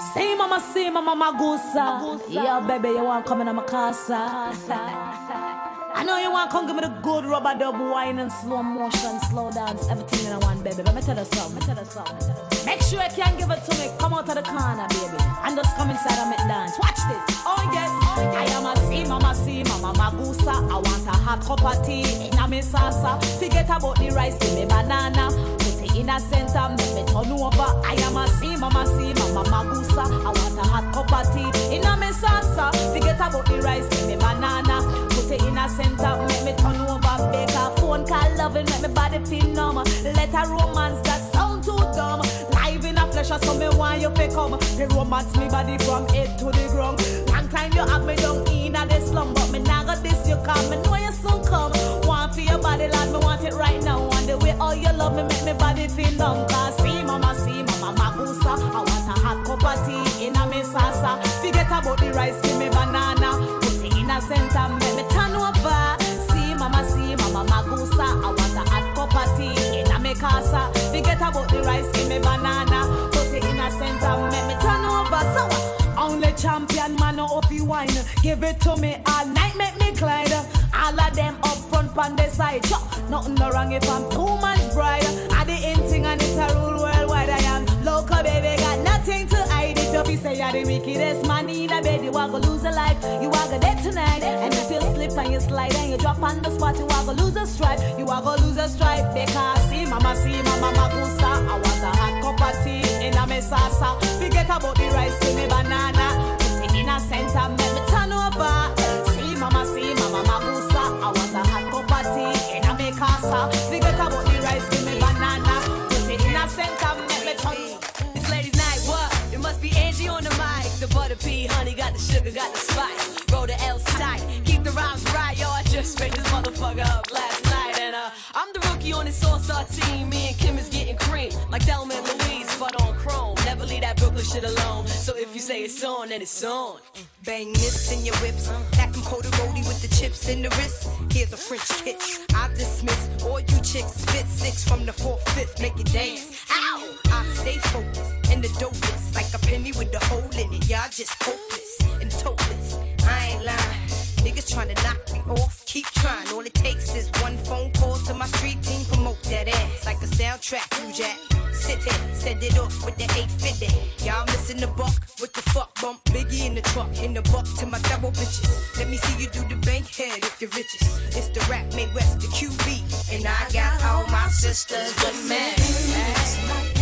See mama, see mama, magusa. Yeah, baby, you want come in my casa. I know you want come give me the good rubber dub wine and slow motion, slow dance, everything in one, baby. Let me tell you something. Me tell you something. Make sure you can give it to me. Come out of the corner, baby, and just come inside and make dance. Watch this. Oh yes, oh, I am a see mama, see mama, magusa. I want a hot cup of tea in a me salsa. Forget about the rice, give me banana. Put it in a center, make me turn over. I am a see mama, see mama, magusa. I want a hot cup of tea in a me salsa. Forget about the rice, give me banana. Put it in a center, make me turn over. Make a phone call, loving, make me body feel numb. Let a romance that sound too dumb. Live in a pleasure, so me want you to come. The romance me body from head to the ground. Long time you have me down in a slum, but me now got this you come. Me know you soon come. Want your body, lad, me want it right now. And the way all your love me, make me body feel numb. Cause see, mama, see, mama, magusa. I want a hot cup of tea in a me salsa. Forget about the rice, give me banana. Put it in a center, make me turn over. See, mama, see, mama, magusa. I want a hot cup of tea in a me casa. Forget about the rice, give me banana. Put it in a center, make me turn over. So, only champion man up you wine. Give it to me all night, make me glide. All of them up front on the side. Sure, nothing no wrong if I'm too much bride. I the in thing and it's a rule worldwide. I am local baby, got nothing to hide. Up, you say you're the wickedest man in a bed. You are gonna lose a life, you are gonna dead tonight. And if you slip and you slide and you drop on the spot, you are gonna lose a stride. You are gonna lose a stride I'm the rookie on this all-star team. Me and Kim is getting cream, like Thelma and Louise, but on chrome. Never leave that Brooklyn shit alone. So if you say it's on, then it's on. Bang this in your whips. Back and coat roadie with the chips in the wrist. Here's a French kiss. I dismiss all you chicks. Spit six from the fourth, fifth, make it dance. Ow! I stay focused and the dopest. Like a penny with a hole in it. Y'all just hopeless and topless. I ain't lying. Niggas trying to knock me off. Keep trying. All it takes is one phone call to my street team. Promote that ass like a soundtrack. You jack. Sit there, send it off with the 850. Y'all missing the buck with the fuck bump. Biggie in the truck, in the buck to my double bitches. Let me see you do the bank head if you're richest. It's the rap made west, the QB. And I got all my sisters with me.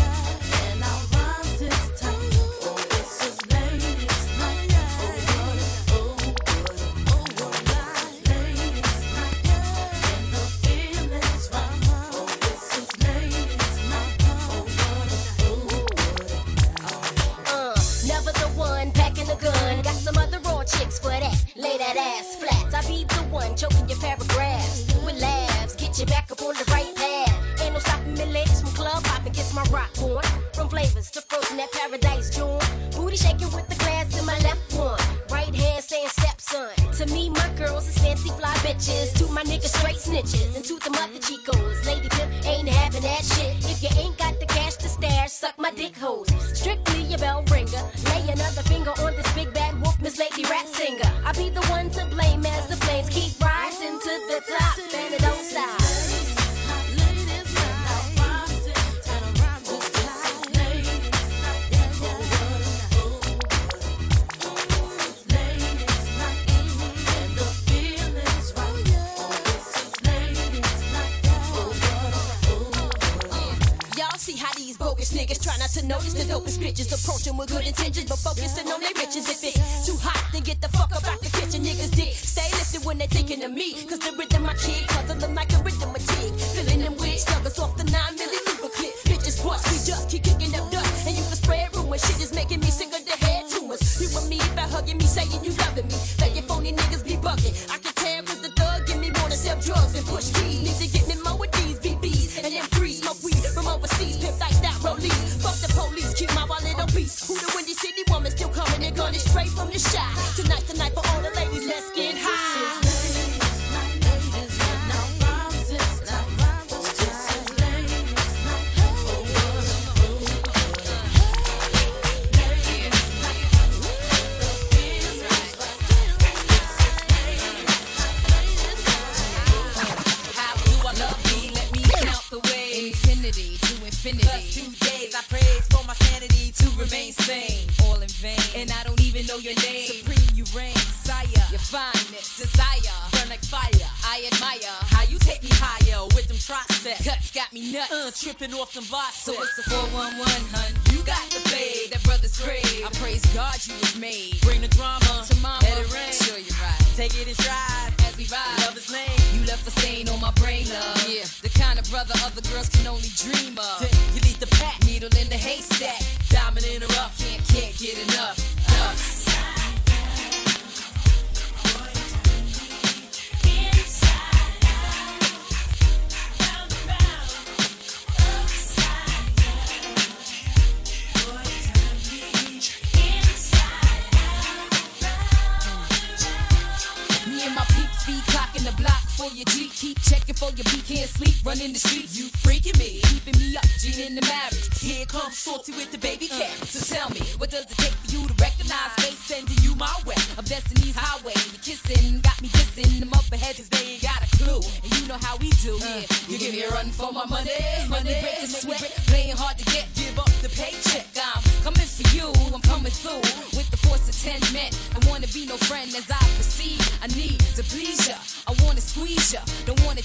For that. Lay that ass flat. I be the one choking your paragraphs with laughs. Get you back up on the right path. Ain't no stopping me, ladies from club hopping. Gets my rock on. From flavors to frozen at paradise June. Booty shaking with the glass in my left one. Right hand saying stepson. To me, my girls is fancy fly bitches. To my niggas, straight snitches. And to the mother chicos. Lady pimp ain't having that shit. If you ain't got the cash to stash, suck my dick hoes. Strictly a bell ringer. Lay another finger on this Lady Rap Singer. I be the one to blame as the flames keep rising to the top. Niggas try not to notice the dopest bitches approaching with good intentions, but focusing on their riches. If it's too hot, then get the fuck up out the kitchen. Niggas dick stay lifted when they're thinking of me. Cause the rhythm I kick, puzzling like a them boxes. So it's the 411, hun. You got the fade, that brother's crave. I praise God you was made. Bring the drama uh, to mama. Let it rain. Sure you're right. Take it in stride as we ride. Love is lame. You left a stain on my brain, love. Yeah, the kind of brother other girls can only dream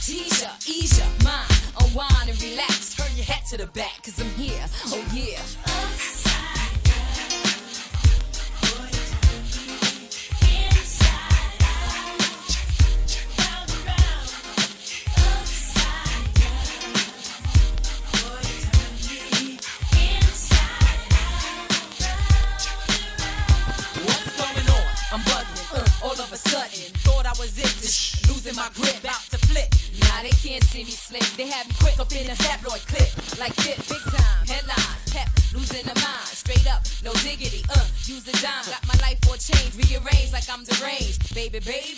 Ya. Ease ya. Mind, unwind and relax. Turn your head to the back, cause I'm here. Oh yeah. In a tabloid clip. Like this, big time, headlines, pep, losing the mind. Straight up, no diggity, uh, use the dime. Got my life for change, rearranged like I'm deranged. Baby, baby,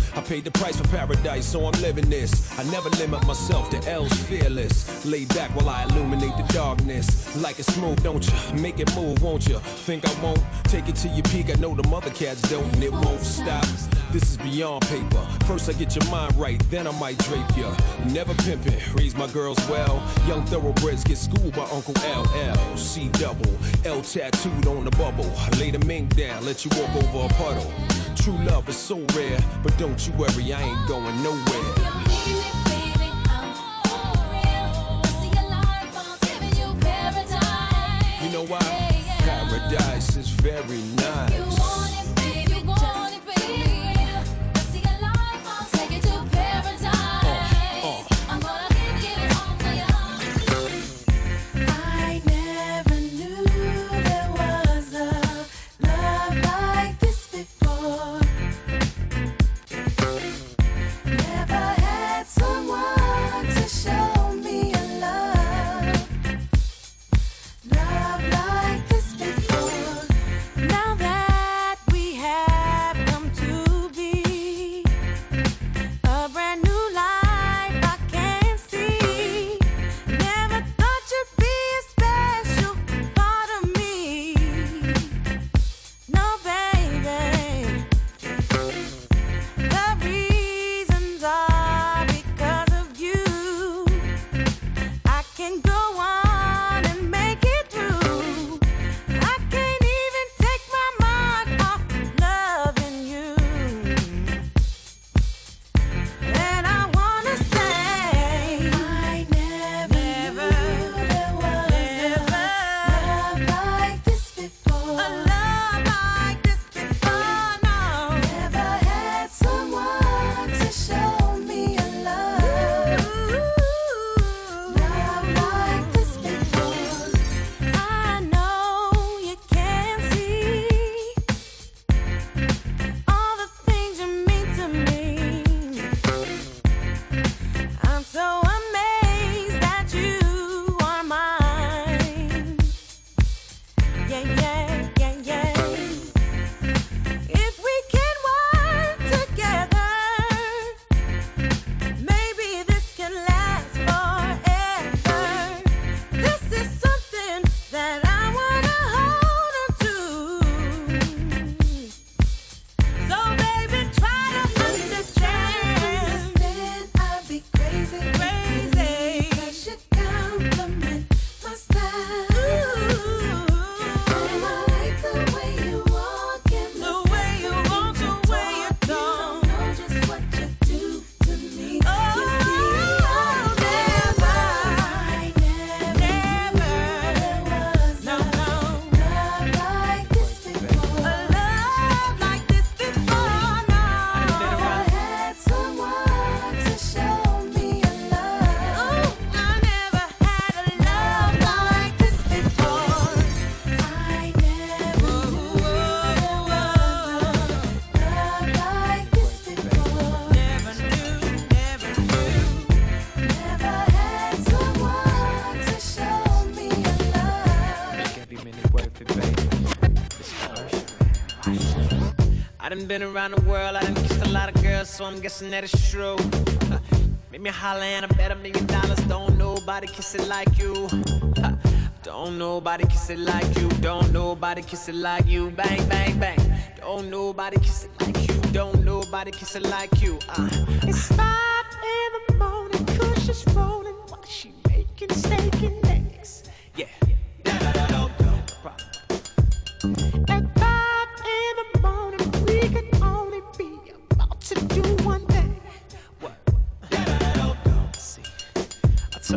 I paid the price for paradise, so I'm living this. I never limit myself to L's fearless. Lay back while I illuminate the darkness. Like it smooth, don't you? Make it move, won't you? Think I won't? Take it to your peak. I know the mother cats don't, and it won't stop. This is beyond paper. First I get your mind right, then I might drape ya. Never pimping, raise my girls well. Young thoroughbreds get schooled by Uncle LL. C double, L tattooed on the bubble. Lay the mink down, let you walk over a puddle. True love is so rare, but don't you worry, I ain't going nowhere. You know why? Paradise is very nice. Been around the world, I done kissed a lot of girls, so I'm guessing that it's true. Make me holler and I bet a million dollars. Don't nobody kiss it like you. Don't nobody kiss it like you. Don't nobody kiss it like you. Bang, bang, bang. Don't nobody kiss it like you. Don't nobody kiss it like you. Uh. It's five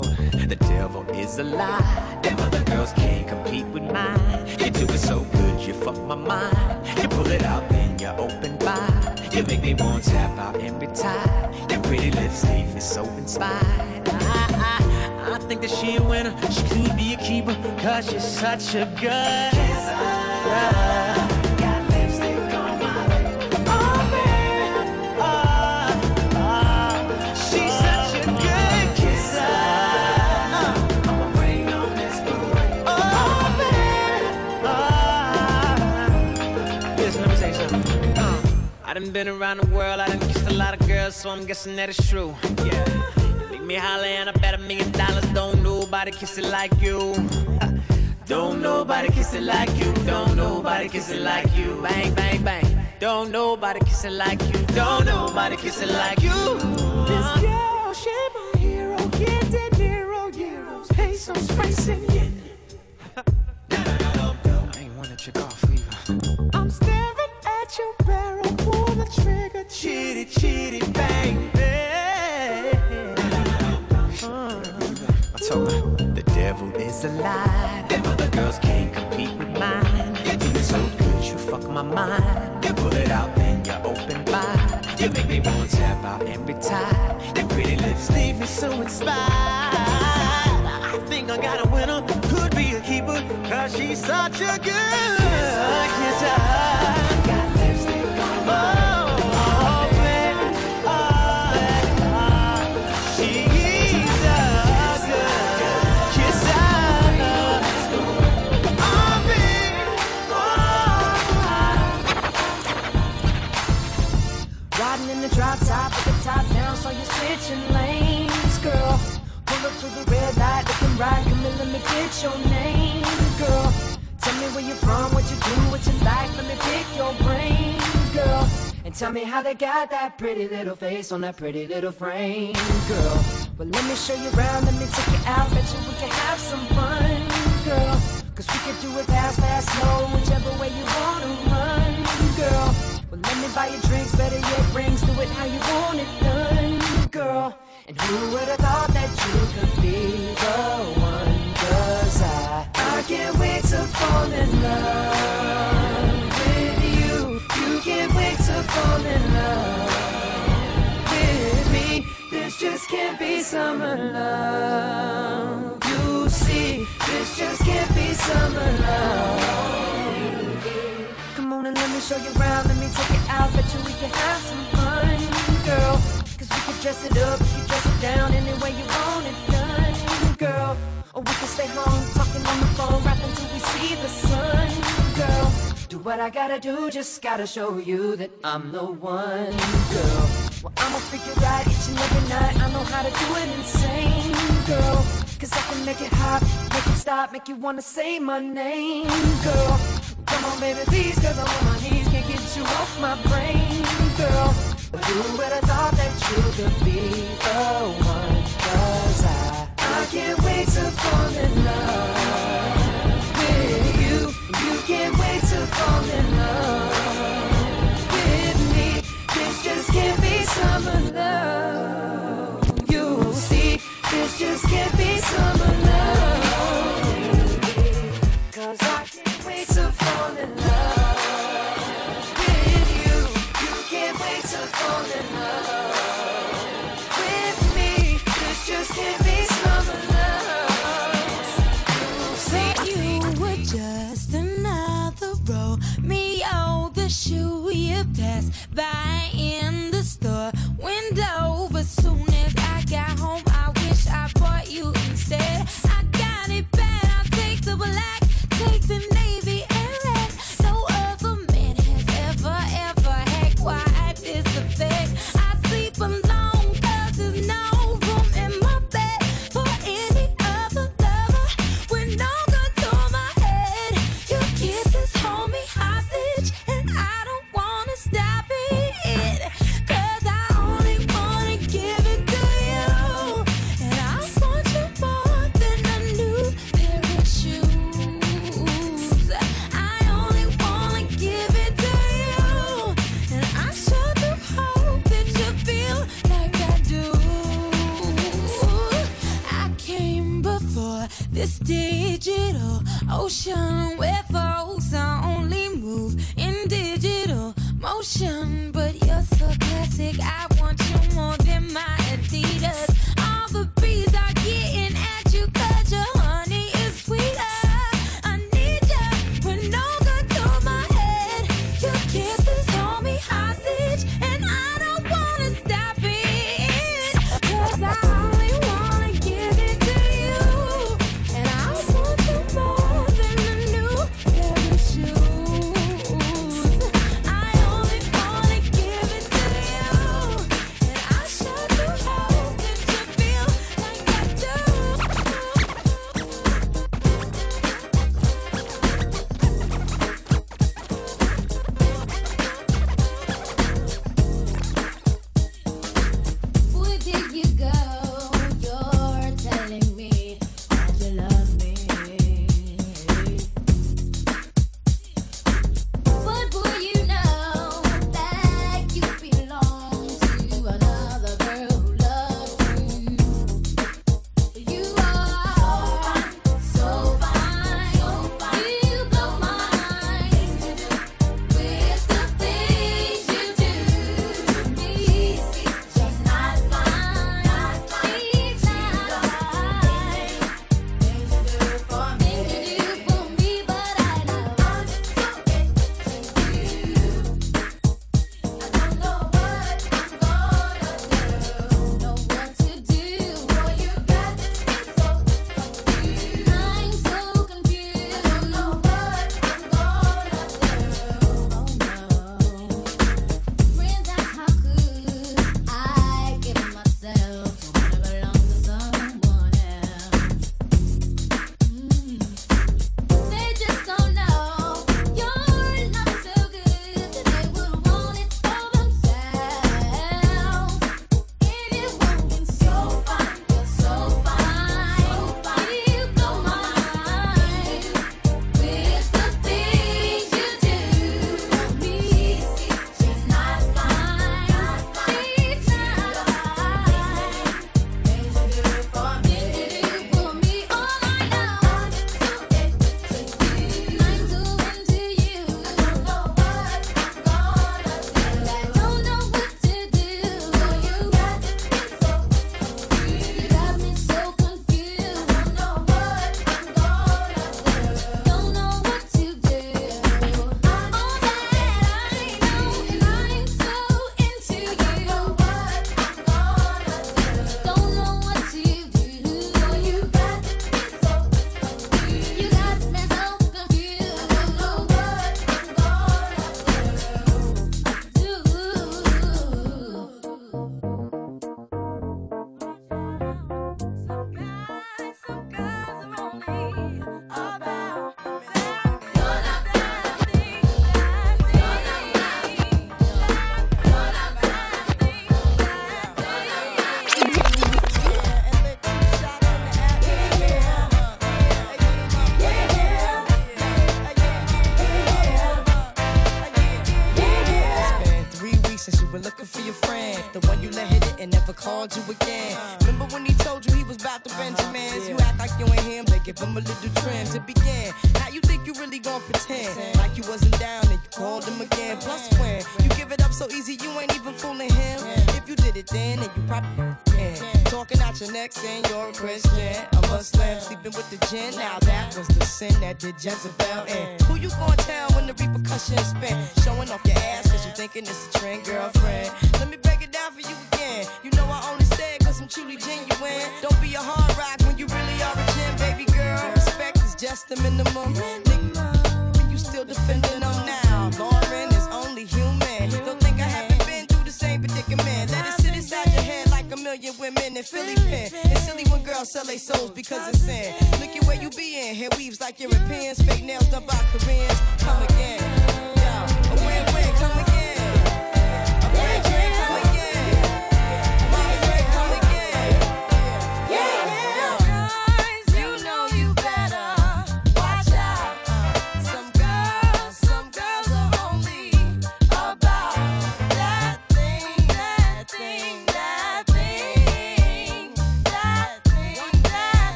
The devil is a lie. Them other girls can't compete with mine. You do it so good, you fuck my mind. You pull it out, then you open wide. You make me want to tap out and retire. Your pretty lips leave me so inspired. I, I, I think that she a winner. She could be a keeper, cause she's such a good kisser. Done been around the world, I done kissed a lot of girls, so I'm guessing that it's true. Yeah. Make me holler and I bet a million dollars. Don't nobody kiss it like you. Don't nobody kiss it like you. Don't nobody kiss it like you. Bang, bang, bang. Don't nobody kiss it like you. Don't nobody kiss it like you. This girl, she my hero. Get De Niro, euros, pesos, yen. I ain't wanna check off either. I'm staring at your Chitty, chitty, bang. I told her the devil is a lie. Them other girls can't compete with mine. You do it so good, you fuck my mind. You pull it out, then you open wide. You make me want to tap out and retire. Your pretty lips leave me so inspired. I think I got a winner, could be a keeper, cause she's such a good kisser. Got tell me how they got that pretty little face on that pretty little frame, girl. Well, let me show you around, let me take you out, bet you we can have some fun, girl. Cause we can do it fast, fast, slow, whichever way you wanna run, girl. Well, let me buy you drinks, better yet rings, do it how you want it done, girl. And who would have thought that you could be the one? Cause I, I can't wait to fall in love can't wait to fall in love with me. This just can't be summer love. You see, this just can't be summer love. Come on and let me show you around, let me take it out, bet you we can have some fun, girl. Cause we can dress it up, can dress it down any way you want it done, girl. Or we can stay home, talking on the phone, rap until we see the sun, girl. Do what I gotta do, just gotta show you that I'm the one, girl. Well, I'ma you right each and every night. I know how to do it insane, girl. Cause I can make it hot, make it stop, make you wanna say my name, girl. Come on, baby, please, cause I'm on my knees, can't get you off my brain, girl. But who would have thought that you could be the one? Cause I can't wait to fall in love with you. You can't wait to fall in love with me. This just can't be summer love. You'll see, this just can't be by in this digital ocean where folks are only move in digital motion. But you're so classic, I want you more than my.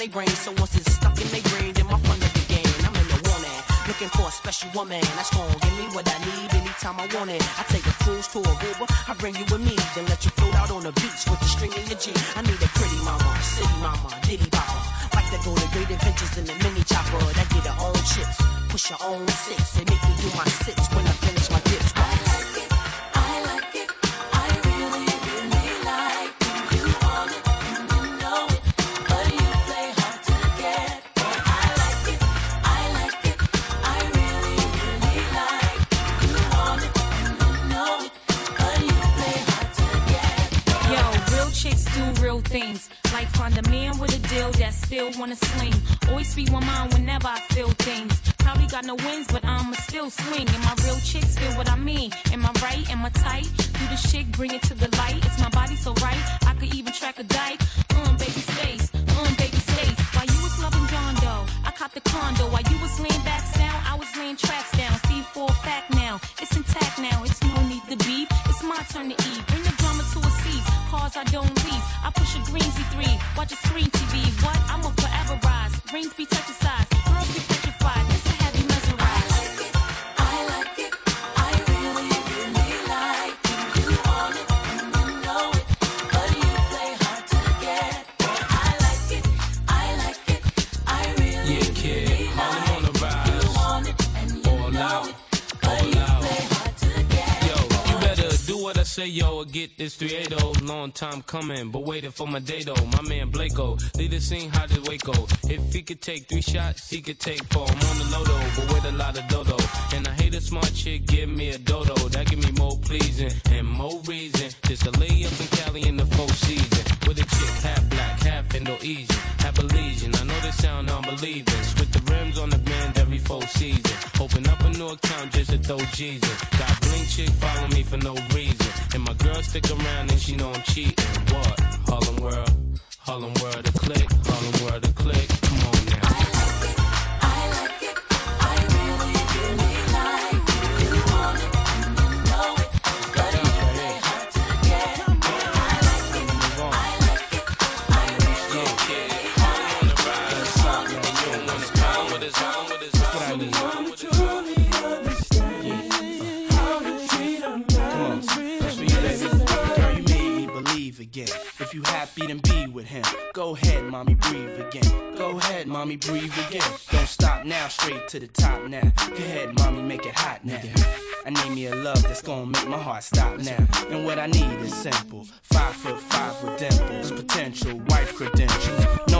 Their brain. So once it's stuck in their brain, then my fun the game. I'm in the woman, looking for a special woman that's gonna give me what I need anytime I want it. I take a cruise to Aruba, I bring you with me, then let you float out on the beach with the string in your G. I need a pretty mama, city mama, ditty bopper. Like to go to great adventures in the mini chopper that get her own chips, push her own six, they make me do my six when I wanna. Always speak my mind whenever I feel things. Probably got no wins, but I'ma still swing. And my real chicks feel what I mean. Am I right? Am I tight? Do the shit, bring it to the light. It's my body so right. I could even track a dike. Um, baby stays. Um, baby stays. While you was loving John Doe, I caught the condo. While you was laying back down, I was laying tracks down. See for a fact now. It's intact now. It's no need to beef. It's my turn to eat. Bring the drama to a cease. Cars I don't lease. I push a green Z3. Watch a screen Rings be touching I get this 380. Long time coming, but waiting for my day though. My man Blako, lead the scene hot as Waco. If he could take three shots, he could take four. I'm on the lodo, but with a lot of dodo. And I hate a smart chick, give me a dodo. That give me more pleasing and more reason. Just to lay up in Cali in the full season. With a chick half black, half Indo-Asian, half Belizean. I know this sound unbelieving. With the rims on the bend every full season. Open up a new account just to throw Jesus. Got blink chick follow me for no reason. And my girl stick around and she know I'm cheating. What? Harlem World, Harlem World a click, Harlem World a click. Happy, then be with him. Go ahead, mommy, breathe again. Go ahead, mommy, breathe again. Don't stop now, straight to the top now. Go ahead, mommy, make it hot now. I need me a love that's gonna make my heart stop now. And what I need is simple. Five foot five with dimples, potential wife credentials. Know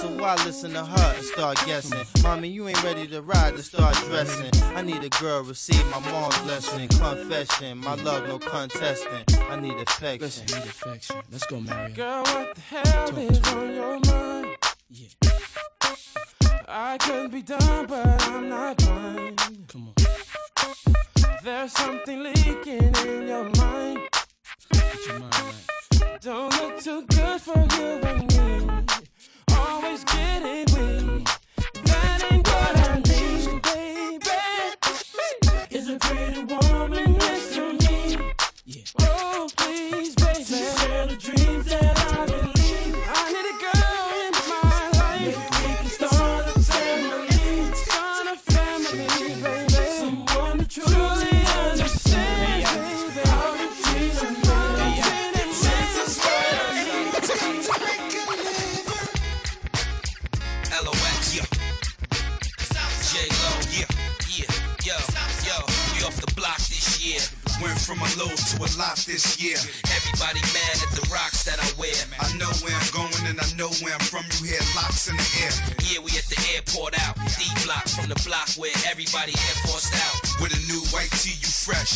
So why listen to her and start guessing? Mommy, you ain't ready to ride to start dressing. I need a girl, receive my mom's blessing. Confession, my love, no contesting. I need affection. Listen, need affection. Let's go, Mario. Girl, what the hell is on your mind? Yeah, I could be done, but I'm not blind. come on. There's something leaking in your mind. Get your mind right. Don't look too good Always getting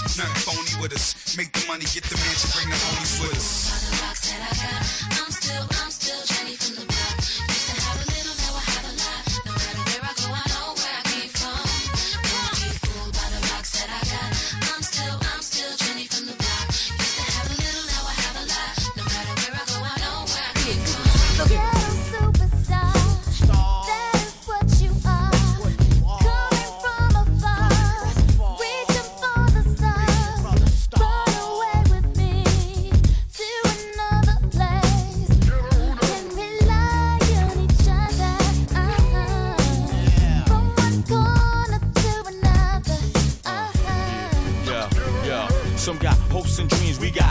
Nothing phony with us. Some got hopes and dreams, we got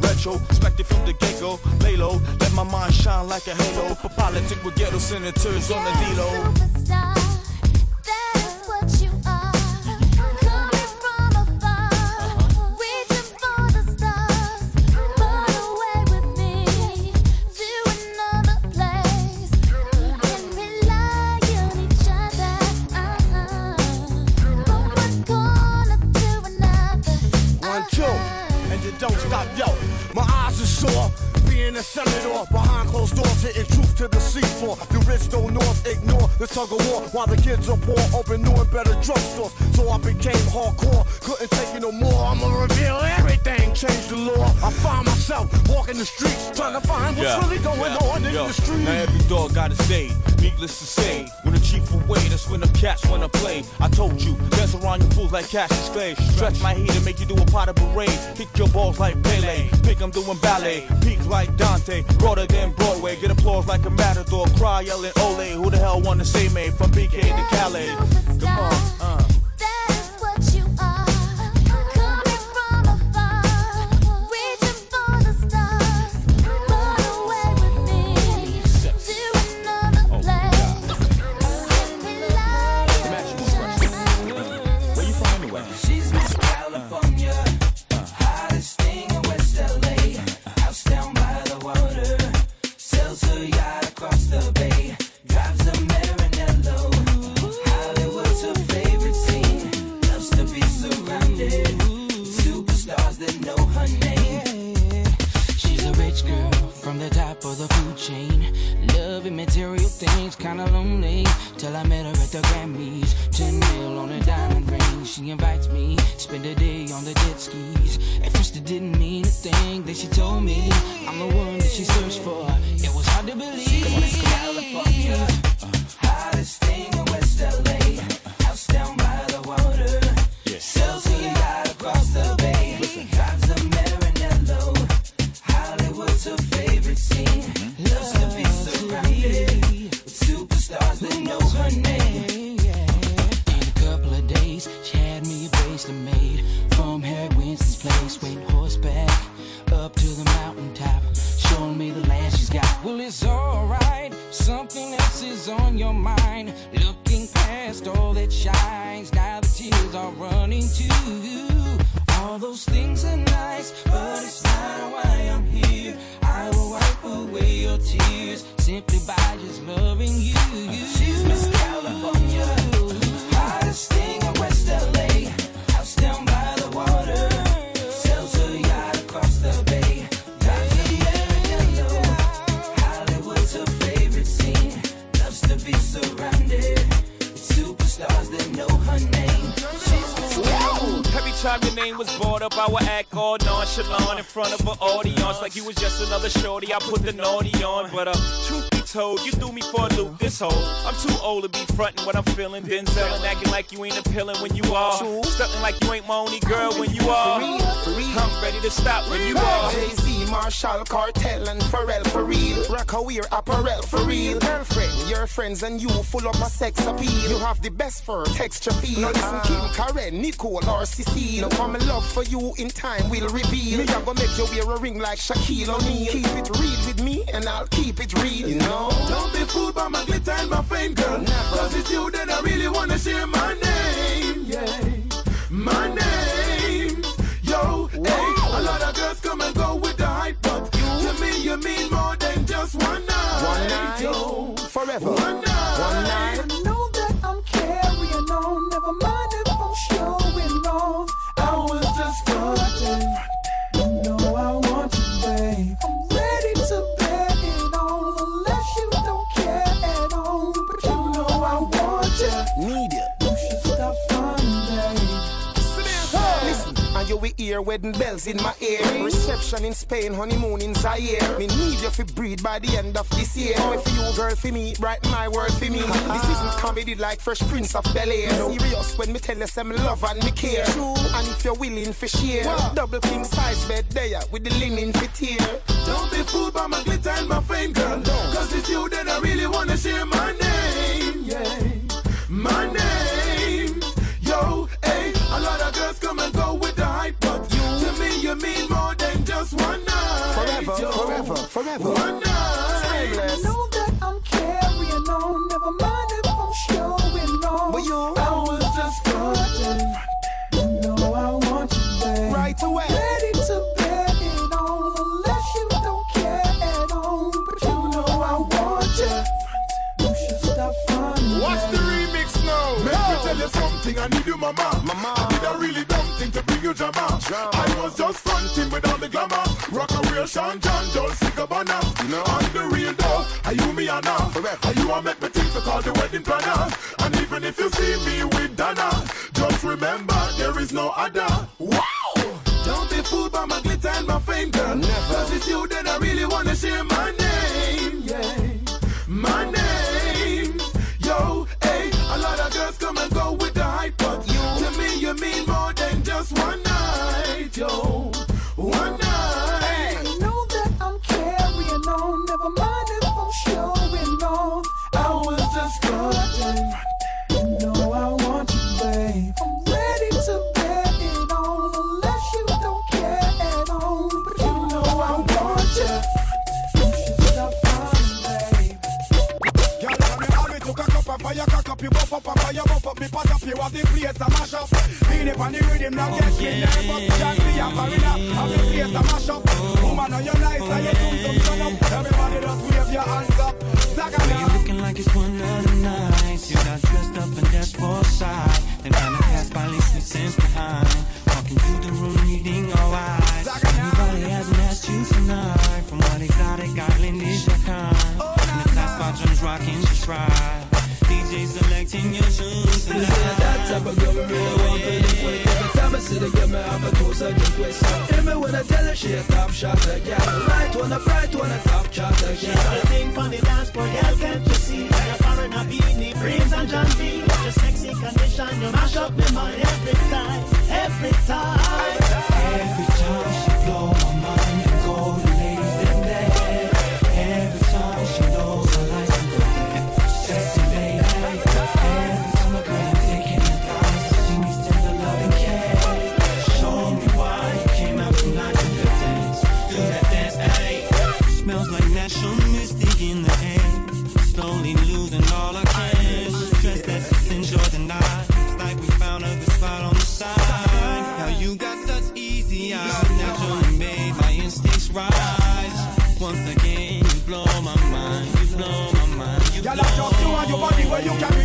retro, expected from the get-go. Lay low, let my mind shine like a halo. For politics with ghetto senators on the D-Lo. Superstar. Behind closed doors, hitting truth to the seafloor. The rich don't north ignore the tug of war while the kids are poor, open new and better drugstores. So I became hardcore, couldn't take it no more. I'ma reveal everything, change the law. I find myself walking the streets, trying to find what's really going yeah, on in yo. the street. Now every dog got his day. Needless to say, when the chief away, that's when the cats wanna play. I told you, dance around you fools like Cassius Clay. Stretch my heat and make you do a pot of parade. Kick your balls like Pele. Think I'm doing ballet. Peak like Dante. Broader than Broadway. Get applause like a matador. Cry yelling Ole. Who the hell wanna see me? From BK to Calais. Come on, uh. Running too. All those things are nice, but it's not why I'm here. I will wipe away your tears simply by just loving you. She's Miss California, time your name was brought up, I would act all nonchalant in front of an audience like you was just another shorty. I put the naughty on, but uh, truth be told. You threw me for a loop this whole. I'm too old to be frontin' what I'm feeling. Denzel and acting like you ain't appealing when you are. Stuntin' like you ain't my only girl when you are. For real, for real. I'm ready to stop when you are. Jay-Z, Marshall, Cartel, and Pharrell for real. Rocawear, apparel for real. Girlfriend, your friends and you full up a sex appeal. You have the best fur, texture feel. Now listen, Kim, Karen, Nicole, or Cecile. Come in love for you in time will reveal. Me, I gonna make you wear a ring like Shaquille O'Neal. Keep it real with me, and I'll keep it real. You know. Don't be fooled by my glitter and my fame, girl. Cause it's you that I really wanna share my name. Yeah. My name. Just one night. One night, forever. One night. Hear wedding bells in my ear. Reception in Spain, honeymoon in Zaire. Me need you to breed by the end of this year. Oh, for you, girl, for me, brighten my world for me. this isn't comedy like Fresh Prince of Bel Air. Serious when me tell you some love and me care. True, and if you're willing for share, double king size bed there with the linen for tear. Don't be fooled by my glitter and my fame, girl. Cause it's you that I really wanna share my name. Yeah. My name. Forever, Are you me or not? Forever. Are you a make me think to call the wedding planner? And even if you see me with Dana, just remember there is no other. Wow! Don't be fooled by my glitter and my fame, girl. Never. Cause it's you that I really wanna share my name.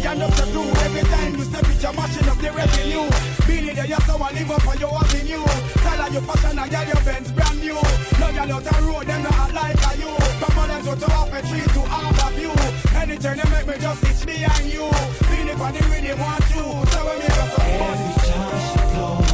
And up the blue. Every time you step it, you're mashing up the revenue. Being there, you're someone live up on your avenue. Style of your fashion and girl, your Benz brand new. No girl out the road, them not like a you. From all them to to off a tree to half of you. Anything they make me just itch behind you. Being it on the rhythm, want you. So when you go so Every time she blow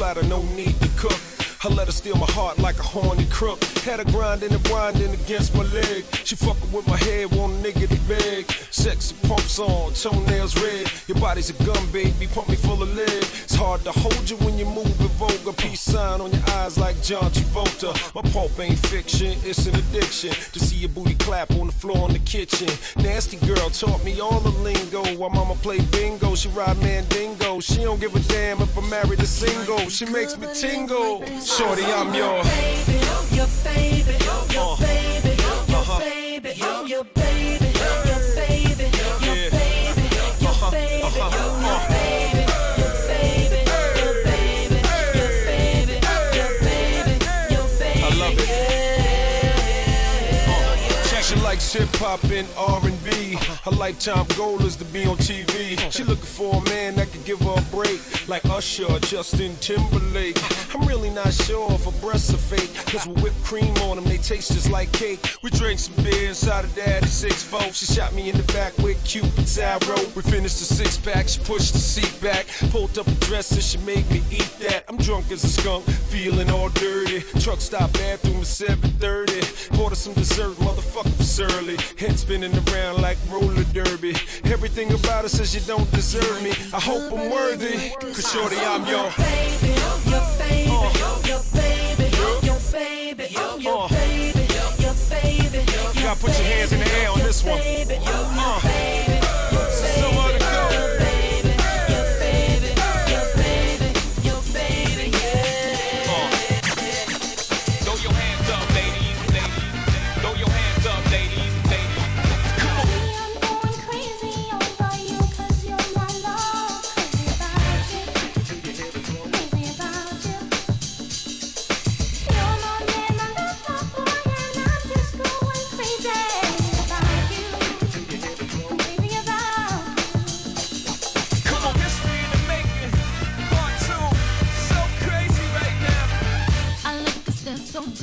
platter, no need to cook. I let her steal my heart like a horny crook. Had her grinding and grinding against my leg. She fucking with my head, want nigga to beg. Sexy pumps on, toenails red. Your body's a gun, baby, pump me full of lead. It's hard to hold you when you move in vulgar. Peace sign on your eyes like John Travolta. My pulp ain't fiction, it's an addiction. To see your booty clap on the floor in the kitchen. Nasty girl taught me all the lingo. While mama play bingo, she ride mandingo. She don't give a damn if I'm married or single. She makes me tingle. Shorty, I'm your. baby, your baby, your baby, your Uh-huh. baby, your baby, your baby, your baby, your Uh-huh. baby, Uh-huh. your Uh. baby, your baby, your baby, R&B. Her lifetime goal is to be on TV. She looking for a man that could give her a break, like Usher or Justin Timberlake. I'm really not sure if her breasts are fake, cause with whipped cream on them, they taste just like cake. We drank some beer inside of daddy's six folks. She shot me in the back with Cupid's arrow. We finished the six pack, she pushed the seat back, pulled up a dress and she made me eat that. I'm drunk as a skunk, feeling all dirty. Truck stop bathroom at 7:30. Bought her some dessert, motherfucker early. Head spinning around like roller derby. Everything about her says you don't deserve me. I hope I'm worthy, cause shorty, I'm your. baby, your baby, uh. your baby, your baby, uh. your baby, your baby. You gotta put your hands in the air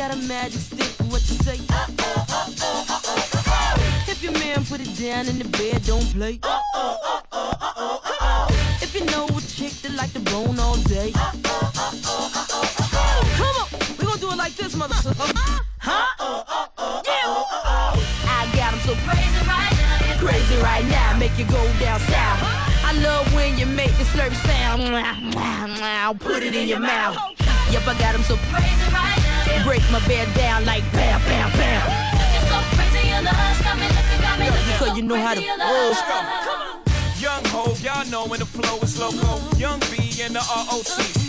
got a magic stick, what you say? If your man put it down in the bed, don't play. If you know a chick that like to bone all day. Come on, we gonna do it like this, motherfucker. Huh? Yeah. I got him so crazy right now. Crazy right now, make you go down south. I love when you make the slurp sound. Put it in your mouth. Yep, I got him so Crazy right now. Break my bed down like bam, bam, bam. Looking so crazy, your love got me looking, got me looking So so you know how to crazy, your oh, love. Young Hove, y'all know when the flow is loco. Young B and the ROC.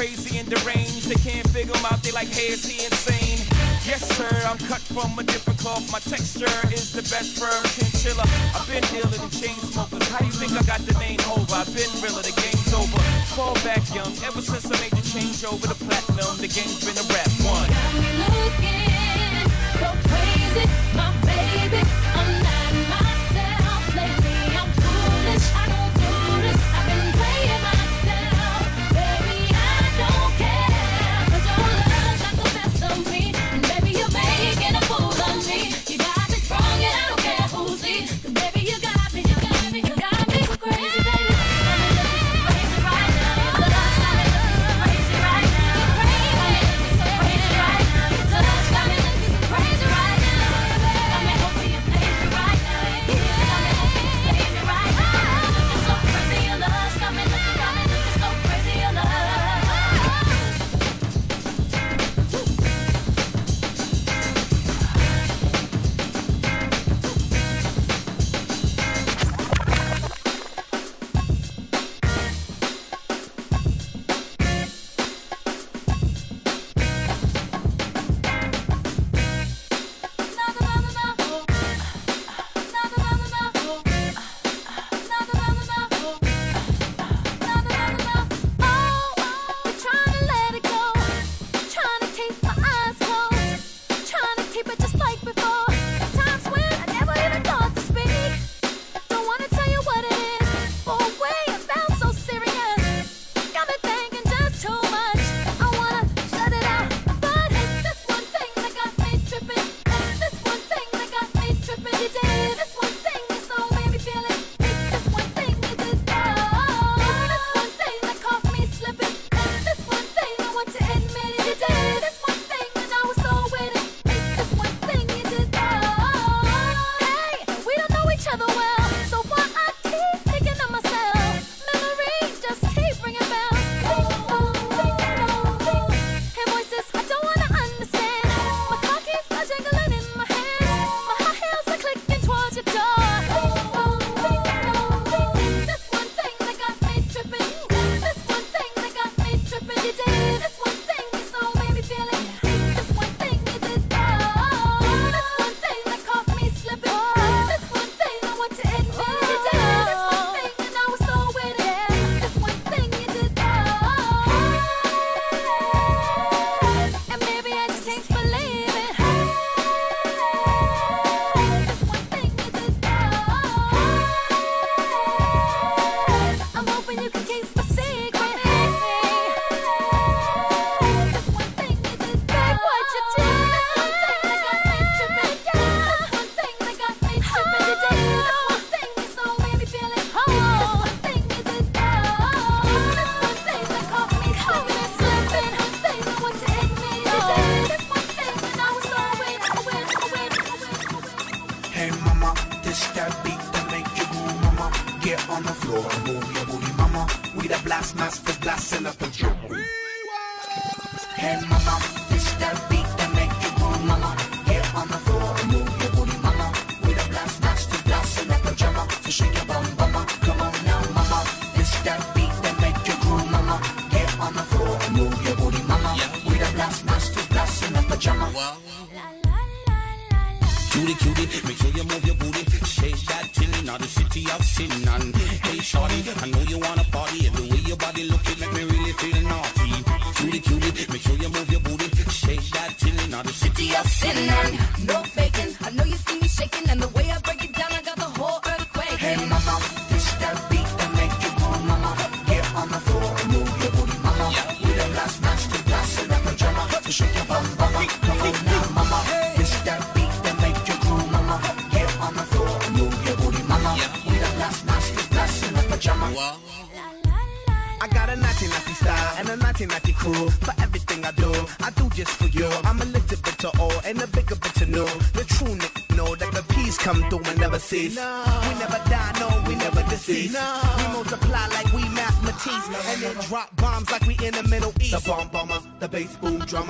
crazy and deranged. They can't figure him out, they like, hey, is he insane? Yes, sir, I'm cut from a different cloth. My texture is the best firm chinchilla. I've been dealing in chain smokers. How you think I got the name Hova? I've been realer, the game's over. Fall back young, ever since I made the change over to platinum, the game's been a rap one. Got me Looking so crazy, my baby.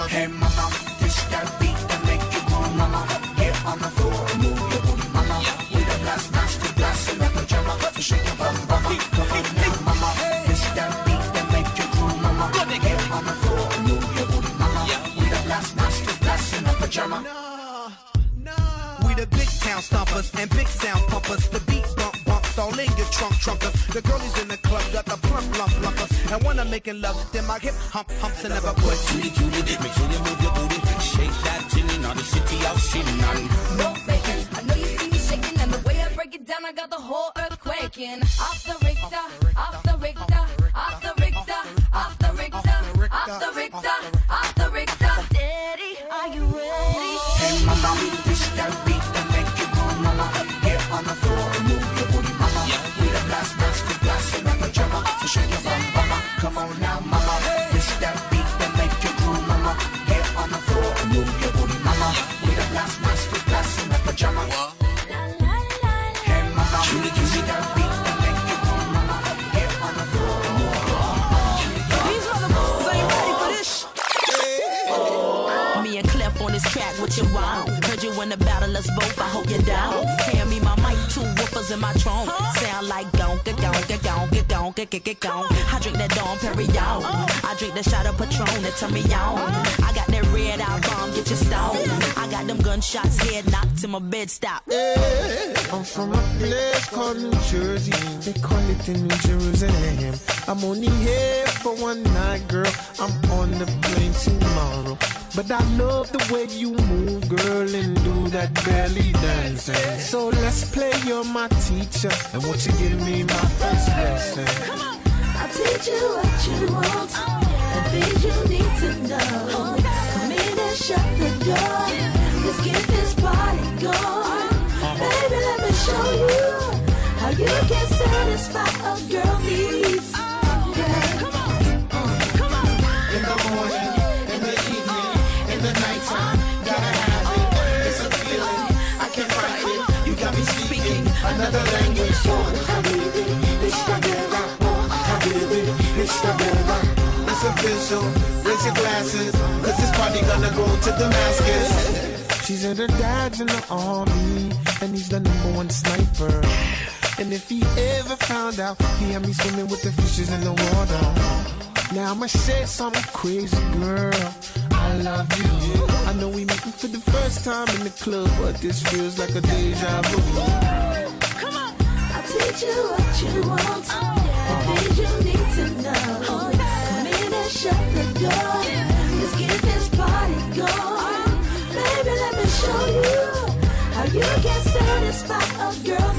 Drummer. Hey mama, this that beat that make you move, mama. Get on the floor and move your booty, mama. With a blast master blast in a pajama. So shake your bum, mama. Come on now, mama. This that beat that make you groove, mama. Get on the floor move your booty, mama. With a blast master blast in a pajama. We the big town stompers and big sound pumpers. The beat bump bumps all in your trunk trunkers. The girlies in the club got the plump lump lumpers. And when I'm making love, then my hip hump humps and never quit. Quaking. Gonka, gonka. I drink that Dom Perignon. I drink that shot of Patron that turn me on. I got that red eye bomb, get you stoned. I got them gunshots, head knocked to my bed stop. Eh. I'm from a place called New Jersey. They call it the New Jerusalem. I'm only here for one night, girl. I'm on the plane tomorrow. But I love the way you move, girl, and do that belly dancing. So let's play, you're my teacher. And won't you give me my first lesson? Come on. I'll teach you what you want, the things you need to know. Come in and shut the door. Let's get this party going. Baby, let me show you how you can satisfy a girl needs. It's official. Raise your glasses, cause this party gonna go to Damascus. She said her dad's in the army, and he's the number one sniper. And if he ever found out, he had me swimming with the fishes in the water. Now I'ma say something crazy, girl. I love you. I know we meeting for the first time in the club, but this feels like a deja vu. Come on, I'll teach you what you want, shut the door. Let's get this party going. Baby, let me show you how you can satisfy a girl